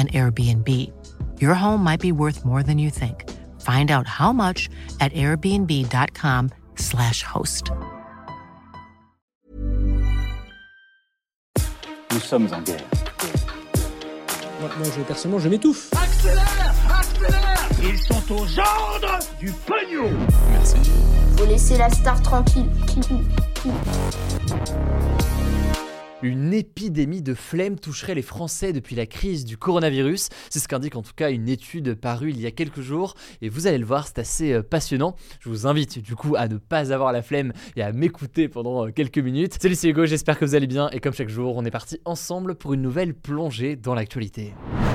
an Airbnb. Your home might be worth more than you think. Find out how much at airbnb.com/slash host. Nous sommes en guerre. Moi, moi, je, personnellement, je m'étouffe. Accélère Accélère Ils sont aux ordres du pognon Merci. Faut laisser la star tranquille. Une épidémie de flemme toucherait les Français depuis la crise du coronavirus. C'est ce qu'indique en tout cas une étude parue il y a quelques jours. Et vous allez le voir, c'est assez euh, passionnant. Je vous invite du coup à ne pas avoir la flemme et à m'écouter pendant euh, quelques minutes. Salut, c'est Hugo, j'espère que vous allez bien. Et comme chaque jour, on est parti ensemble pour une nouvelle plongée dans l'actualité.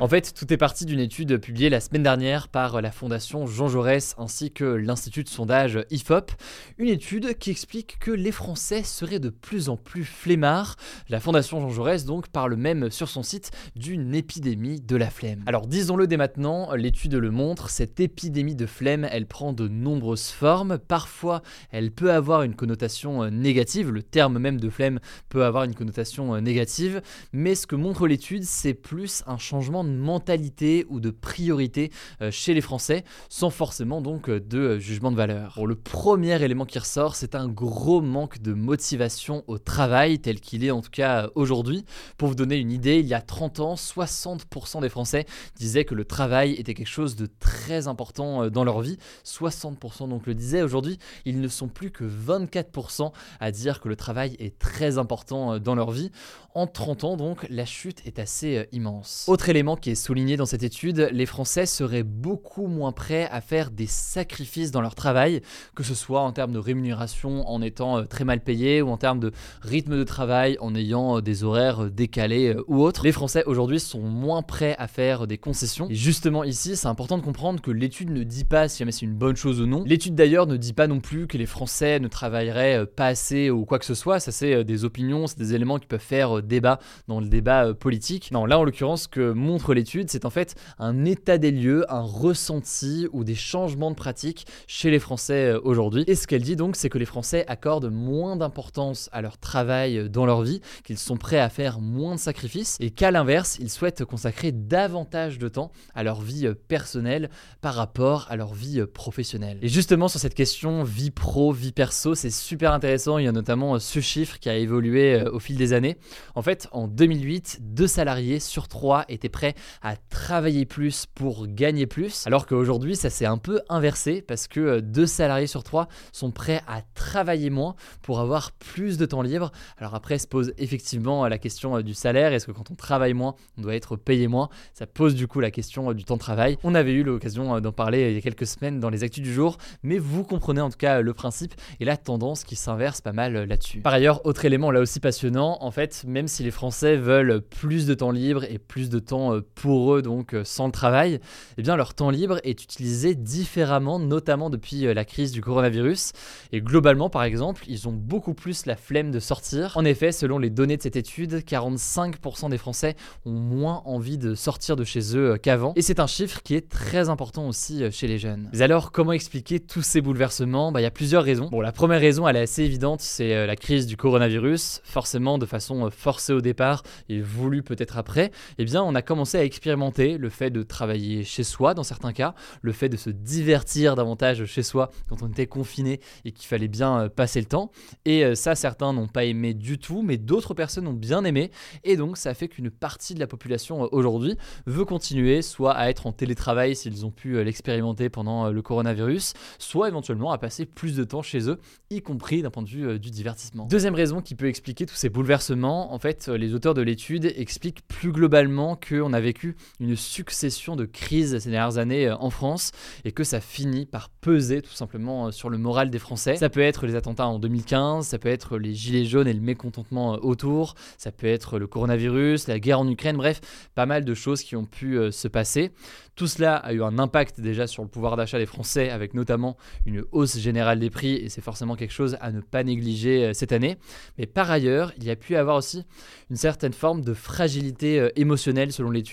En fait, tout est parti d'une étude publiée la semaine dernière par la Fondation Jean Jaurès ainsi que l'Institut de sondage IFOP. Une étude qui explique que les Français seraient de plus en plus flemmards. La Fondation Jean Jaurès donc parle même sur son site d'une épidémie de la flemme. Alors disons-le dès maintenant, l'étude le montre, cette épidémie de flemme, elle prend de nombreuses formes. Parfois, elle peut avoir une connotation négative, le terme même de flemme peut avoir une connotation négative, mais ce que montre l'étude, c'est plus un changement de mentalité ou de priorité euh, chez les Français, sans forcément donc de jugement de valeur. Bon, le premier élément qui ressort, c'est un gros manque de motivation au travail, tel qu'il est en tout cas aujourd'hui. Pour vous donner une idée, il y a 30 ans, 60% des Français disaient que le travail était quelque chose de très important euh, dans leur vie. 60% donc le disaient. Aujourd'hui, ils ne sont plus que 24% à dire que le travail est très important euh, dans leur vie. En 30 ans, donc, la chute est assez euh, immense. Autre élément qui est souligné dans cette étude, les Français seraient beaucoup moins prêts à faire des sacrifices dans leur travail, que ce soit en termes de rémunération en étant très mal payés ou en termes de rythme de travail en ayant des horaires décalés ou autres. Les Français aujourd'hui sont moins prêts à faire des concessions. Et justement ici, c'est important de comprendre que l'étude ne dit pas si jamais c'est une bonne chose ou non. L'étude d'ailleurs ne dit pas non plus que les Français ne travailleraient pas assez ou quoi que ce soit. Ça c'est des opinions, c'est des éléments qui peuvent faire débat dans le débat politique. Non, là en l'occurrence, ce que montre l'étude, c'est en fait un état des lieux, un ressenti ou des changements de pratique chez les Français aujourd'hui. Et ce qu'elle dit donc, c'est que les Français accordent moins d'importance à leur travail dans leur vie, qu'ils sont prêts à faire moins de sacrifices et qu'à l'inverse, ils souhaitent consacrer davantage de temps à leur vie personnelle par rapport à leur vie professionnelle. Et justement sur cette question vie pro, vie perso, c'est super intéressant. Il y a notamment ce chiffre qui a évolué au fil des années. En fait, en 2008, deux salariés sur trois étaient prêts à travailler plus pour gagner plus, alors qu'aujourd'hui, ça s'est un peu inversé parce que deux salariés sur trois sont prêts à travailler moins pour avoir plus de temps libre. Alors après, se pose effectivement la question du salaire. Est-ce que quand on travaille moins, on doit être payé moins? Ça pose du coup la question du temps de travail. On avait eu l'occasion d'en parler il y a quelques semaines dans les actus du jour, mais vous comprenez en tout cas le principe et la tendance qui s'inverse pas mal là-dessus. Par ailleurs, autre élément là aussi passionnant, en fait, même si les Français veulent plus de temps libre et plus de temps pour eux, donc sans le travail, eh bien leur temps libre est utilisé différemment, notamment depuis la crise du coronavirus. Et globalement, par exemple, ils ont beaucoup plus la flemme de sortir. En effet, selon les données de cette étude, 45% des Français ont moins envie de sortir de chez eux qu'avant. Et c'est un chiffre qui est très important aussi chez les jeunes. Mais alors, comment expliquer tous ces bouleversements? Bah, Il y a plusieurs raisons. Bon, la première raison, elle est assez évidente, c'est la crise du coronavirus. Forcément, de façon forcée au départ et voulu peut-être après, eh bien, on a commencé à expérimenter le fait de travailler chez soi dans certains cas, le fait de se divertir davantage chez soi quand on était confiné et qu'il fallait bien passer le temps. Et ça, certains n'ont pas aimé du tout, mais d'autres personnes ont bien aimé. Et donc, ça fait qu'une partie de la population aujourd'hui veut continuer soit à être en télétravail s'ils ont pu l'expérimenter pendant le coronavirus, soit éventuellement à passer plus de temps chez eux, y compris d'un point de vue du divertissement. Deuxième raison qui peut expliquer tous ces bouleversements, en fait, les auteurs de l'étude expliquent plus globalement qu'on a a vécu une succession de crises ces dernières années en France et que ça finit par peser tout simplement sur le moral des Français. Ça peut être les attentats en 2015, ça peut être les gilets jaunes et le mécontentement autour, ça peut être le coronavirus, la guerre en Ukraine, bref, pas mal de choses qui ont pu se passer. Tout cela a eu un impact déjà sur le pouvoir d'achat des Français, avec notamment une hausse générale des prix, et c'est forcément quelque chose à ne pas négliger euh, cette année. Mais par ailleurs, il y a pu avoir aussi une certaine forme de fragilité euh, émotionnelle, selon l'étude,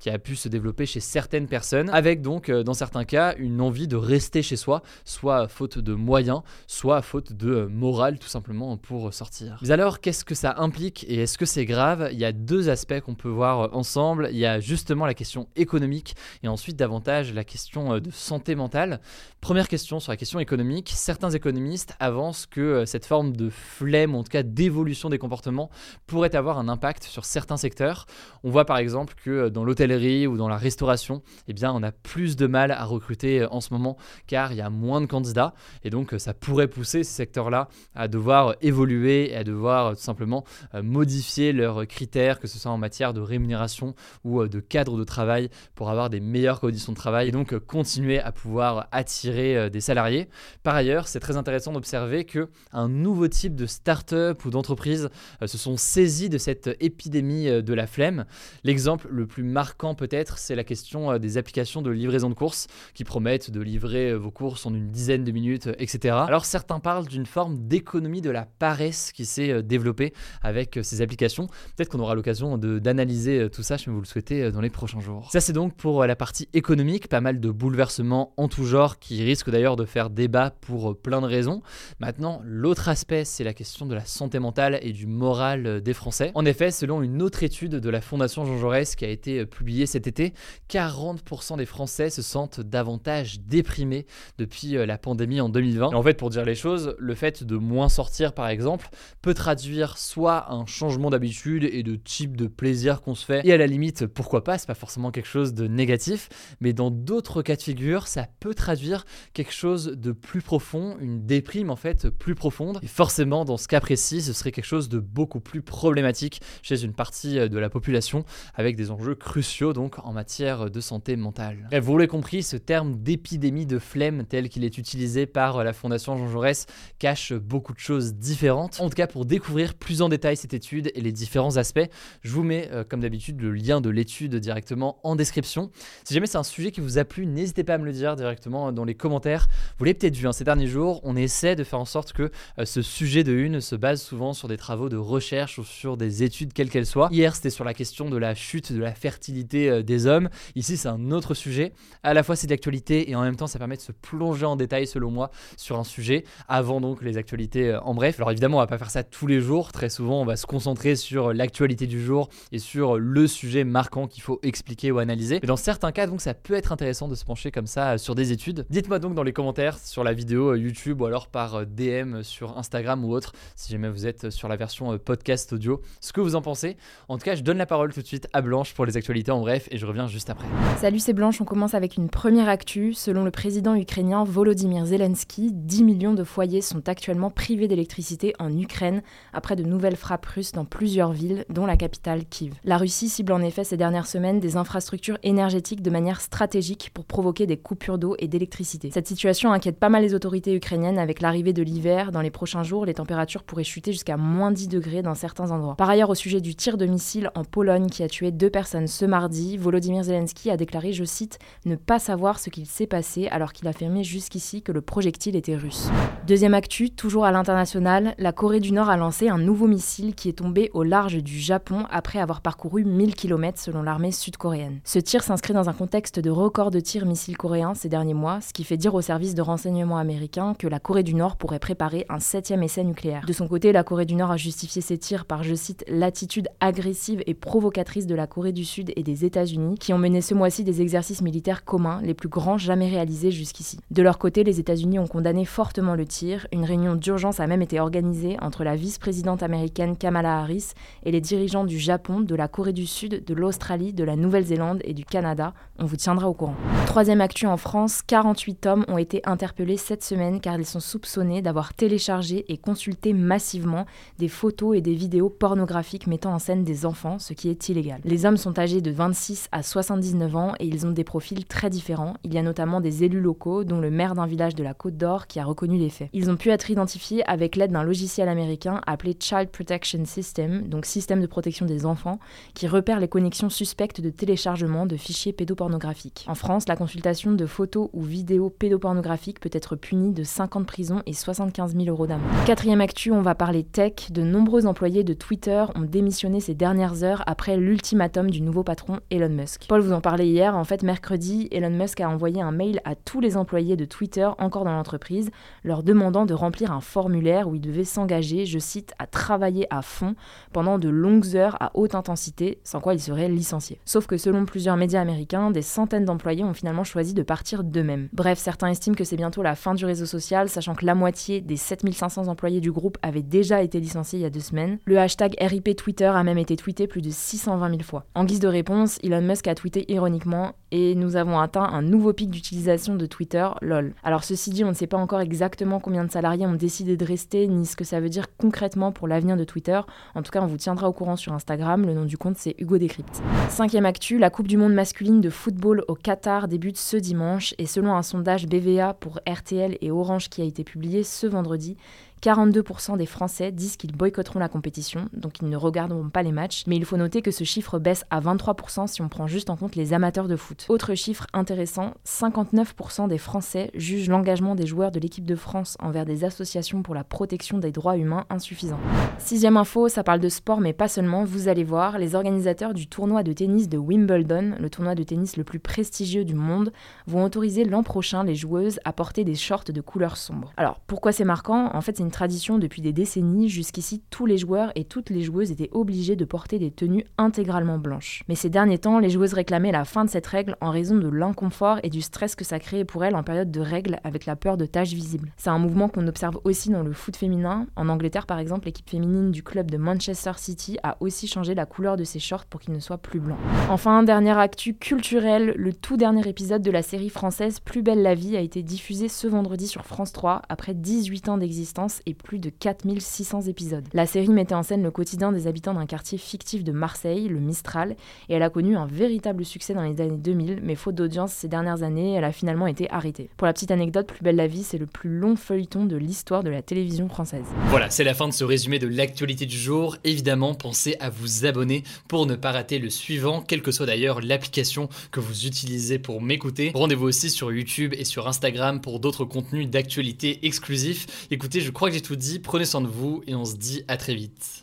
qui a pu se développer chez certaines personnes, avec donc, euh, dans certains cas, une envie de rester chez soi, soit faute de moyens, soit faute de morale, tout simplement, pour sortir. Mais alors, qu'est-ce que ça implique et est-ce que c'est grave? Il y a deux aspects qu'on peut voir ensemble. Il y a justement la question économique et ensuite davantage la question euh, de santé mentale. Première question sur la question économique, certains économistes avancent que euh, cette forme de flemme, en tout cas d'évolution des comportements, pourrait avoir un impact sur certains secteurs. On voit par exemple que euh, dans l'hôtellerie ou dans la restauration, eh bien, on a plus de mal à recruter en ce moment car il y a moins de candidats et donc ça pourrait pousser ces secteurs-là à devoir évoluer et à devoir tout simplement modifier leurs critères, que ce soit en matière de rémunération ou de cadre de travail pour avoir des meilleurs conditions de travail et donc euh, continuer à pouvoir attirer euh, des salariés. Par ailleurs, c'est très intéressant d'observer que un nouveau type de start-up ou d'entreprise euh, se sont saisis de cette épidémie de la flemme. L'exemple le plus marquant peut-être, c'est la question des applications de livraison de courses qui promettent de livrer vos courses en une dizaine de minutes, etc. Alors certains parlent d'une forme d'économie de la paresse qui s'est développée avec ces applications. Peut-être qu'on aura l'occasion d'analyser tout ça, si vous le souhaitez, dans les prochains jours. Ça c'est donc pour la partie économique, pas mal de bouleversements en tout genre qui risquent d'ailleurs de faire débat pour euh, plein de raisons. Maintenant, l'autre aspect, c'est la question de la santé mentale et du moral euh, des Français. En effet, selon une autre étude de la Fondation Jean Jaurès qui a été euh, publiée cet été, 40% des Français se sentent davantage déprimés depuis la pandémie en 2020. Et en fait, pour dire les choses, le fait de moins sortir, par exemple, peut traduire soit un changement d'habitude et de type de plaisir qu'on se fait, et à la limite, pourquoi pas, c'est pas forcément quelque chose de négatif, mais dans d'autres cas de figure, ça peut traduire quelque chose de plus profond, une déprime en fait plus profonde. Et forcément, dans ce cas précis, ce serait quelque chose de beaucoup plus problématique chez une partie de la population, avec des enjeux cruciaux donc en matière de santé mentale. Et vous l'avez compris, ce terme d'épidémie de flemme tel qu'il est utilisé par la Fondation Jean Jaurès cache beaucoup de choses différentes. En tout cas, pour découvrir plus en détail cette étude et les différents aspects, je vous mets euh, comme d'habitude le lien de l'étude directement en description. Si jamais c'est un sujet qui vous a plu, n'hésitez pas à me le dire directement dans les commentaires. Vous l'avez peut-être vu hein, ces derniers jours, on essaie de faire en sorte que euh, ce sujet de une se base souvent sur des travaux de recherche ou sur des études quelles qu'elles soient. Hier, c'était sur la question de la chute de la fertilité euh, des hommes. Ici, c'est un autre sujet. À la fois, c'est d'actualité et en même temps, ça permet de se plonger en détail, selon moi, sur un sujet avant donc les actualités euh, en bref. Alors évidemment, on va pas faire ça tous les jours. Très souvent, on va se concentrer sur l'actualité du jour et sur le sujet marquant qu'il faut expliquer ou analyser. Mais dans certains cas, donc ça peut être intéressant de se pencher comme ça euh, sur des études. Dites-moi donc dans les commentaires sur la vidéo YouTube ou alors par DM sur Instagram ou autre, si jamais vous êtes sur la version podcast audio, ce que vous en pensez. En tout cas, je donne la parole tout de suite à Blanche pour les actualités en bref et je reviens juste après. Salut, c'est Blanche. On commence avec une première actu. Selon le président ukrainien Volodymyr Zelensky, 10 millions de foyers sont actuellement privés d'électricité en Ukraine après de nouvelles frappes russes dans plusieurs villes, dont la capitale Kiev. La Russie cible en effet ces dernières semaines des infrastructures énergétiques de manière stratégique pour provoquer des coupures d'eau et d'électricité. Cette situation inquiète pas mal les autorités ukrainiennes avec l'arrivée de l'hiver. Dans les prochains jours, les températures pourraient chuter jusqu'à moins 10 degrés dans certains endroits. Par ailleurs, au sujet du tir de missile en Pologne qui a tué deux personnes ce mardi, Volodymyr Zelensky a déclaré, je cite, ne pas savoir ce qu'il s'est passé alors qu'il affirmait jusqu'ici que le projectile était russe. Deuxième actu, toujours à l'international, la Corée du Nord a lancé un nouveau missile qui est tombé au large du Japon après avoir parcouru 1000 km selon l'armée sud-coréenne. Ce tir s'inscrit dans un contexte de record de tirs missiles coréens ces derniers mois, ce qui fait dire au service de renseignement américain que la Corée du Nord pourrait préparer un septième essai nucléaire. De son côté, la Corée du Nord a justifié ces tirs par, je cite, l'attitude agressive et provocatrice de la Corée du Sud et des États-Unis, qui ont mené ce mois-ci des exercices militaires communs, les plus grands jamais réalisés jusqu'ici. De leur côté, les États-Unis ont condamné fortement le tir. Une réunion d'urgence a même été organisée entre la vice-présidente américaine Kamala Harris et les dirigeants du Japon, de la Corée du Sud, de l'Australie, de la Nouvelle-Zélande et du Canada. On vous tiendra au courant. Troisième actu en France, 48 hommes ont été interpellés cette semaine car ils sont soupçonnés d'avoir téléchargé et consulté massivement des photos et des vidéos pornographiques mettant en scène des enfants, ce qui est illégal. Les hommes sont âgés de 26 à 79 ans et ils ont des profils très différents. Il y a notamment des élus locaux, dont le maire d'un village de la Côte d'Or qui a reconnu les faits. Ils ont pu être identifiés avec l'aide d'un logiciel américain appelé Child Protection System, donc système de protection des enfants, qui repère les connexions suspectes de téléchargement de fichiers pédopornographiques. En France, la consultation de photos ou vidéos pédopornographiques peut être punie de 5 ans de prison et 75 000 euros d'amende. Quatrième actu, on va parler tech. De nombreux employés de Twitter ont démissionné ces dernières heures après l'ultimatum du nouveau patron Elon Musk. Paul vous en parlait hier, en fait mercredi, Elon Musk a envoyé un mail à tous les employés de Twitter encore dans l'entreprise, leur demandant de remplir un formulaire où ils devaient s'engager, je cite, à travailler à fond pendant de longues heures à haute intensité, sans quoi ils seraient licenciés. Sauf que selon plusieurs médias américains, des centaines d'employés ont finalement choisi de partir d'eux-mêmes. Bref, certains estiment que c'est bientôt la fin du réseau social, sachant que la moitié des 7500 employés du groupe avaient déjà été licenciés il y a deux semaines. Le hashtag RIP Twitter a même été tweeté plus de 620 000 fois. Guise de réponse, Elon Musk a tweeté ironiquement et nous avons atteint un nouveau pic d'utilisation de Twitter, lol. Alors ceci dit, on ne sait pas encore exactement combien de salariés ont décidé de rester, ni ce que ça veut dire concrètement pour l'avenir de Twitter. En tout cas, on vous tiendra au courant sur Instagram, le nom du compte c'est Hugo Décrypte. Cinquième actu, la Coupe du Monde masculine de football au Qatar débute ce dimanche, et selon un sondage BVA pour RTL et Orange qui a été publié ce vendredi, 42% des Français disent qu'ils boycotteront la compétition, donc ils ne regarderont pas les matchs, mais il faut noter que ce chiffre baisse à 23% si on prend juste en compte les amateurs de foot. Autre chiffre intéressant, 59% des Français jugent l'engagement des joueurs de l'équipe de France envers des associations pour la protection des droits humains insuffisant. Sixième info, ça parle de sport mais pas seulement, vous allez voir, les organisateurs du tournoi de tennis de Wimbledon, le tournoi de tennis le plus prestigieux du monde, vont autoriser l'an prochain les joueuses à porter des shorts de couleur sombre. Alors pourquoi c'est marquant? En fait tradition depuis des décennies. Jusqu'ici, tous les joueurs et toutes les joueuses étaient obligés de porter des tenues intégralement blanches. Mais ces derniers temps, les joueuses réclamaient la fin de cette règle en raison de l'inconfort et du stress que ça créait pour elles en période de règles avec la peur de taches visibles. C'est un mouvement qu'on observe aussi dans le foot féminin. En Angleterre, par exemple, l'équipe féminine du club de Manchester City a aussi changé la couleur de ses shorts pour qu'ils ne soient plus blancs. Enfin, dernière actu culturelle, le tout dernier épisode de la série française Plus belle la vie a été diffusé ce vendredi sur France 3 après 18 ans d'existence et plus de 4600 épisodes. La série mettait en scène le quotidien des habitants d'un quartier fictif de Marseille, le Mistral, et elle a connu un véritable succès dans les années 2000, mais faute d'audience ces dernières années, elle a finalement été arrêtée. Pour la petite anecdote, Plus belle la vie, c'est le plus long feuilleton de l'histoire de la télévision française. Voilà, c'est la fin de ce résumé de l'actualité du jour. Évidemment, pensez à vous abonner pour ne pas rater le suivant, quelle que soit d'ailleurs l'application que vous utilisez pour m'écouter. Rendez-vous aussi sur YouTube et sur Instagram pour d'autres contenus d'actualité exclusifs. Écoutez, je crois j'ai tout dit. Prenez soin de vous et on se dit à très vite.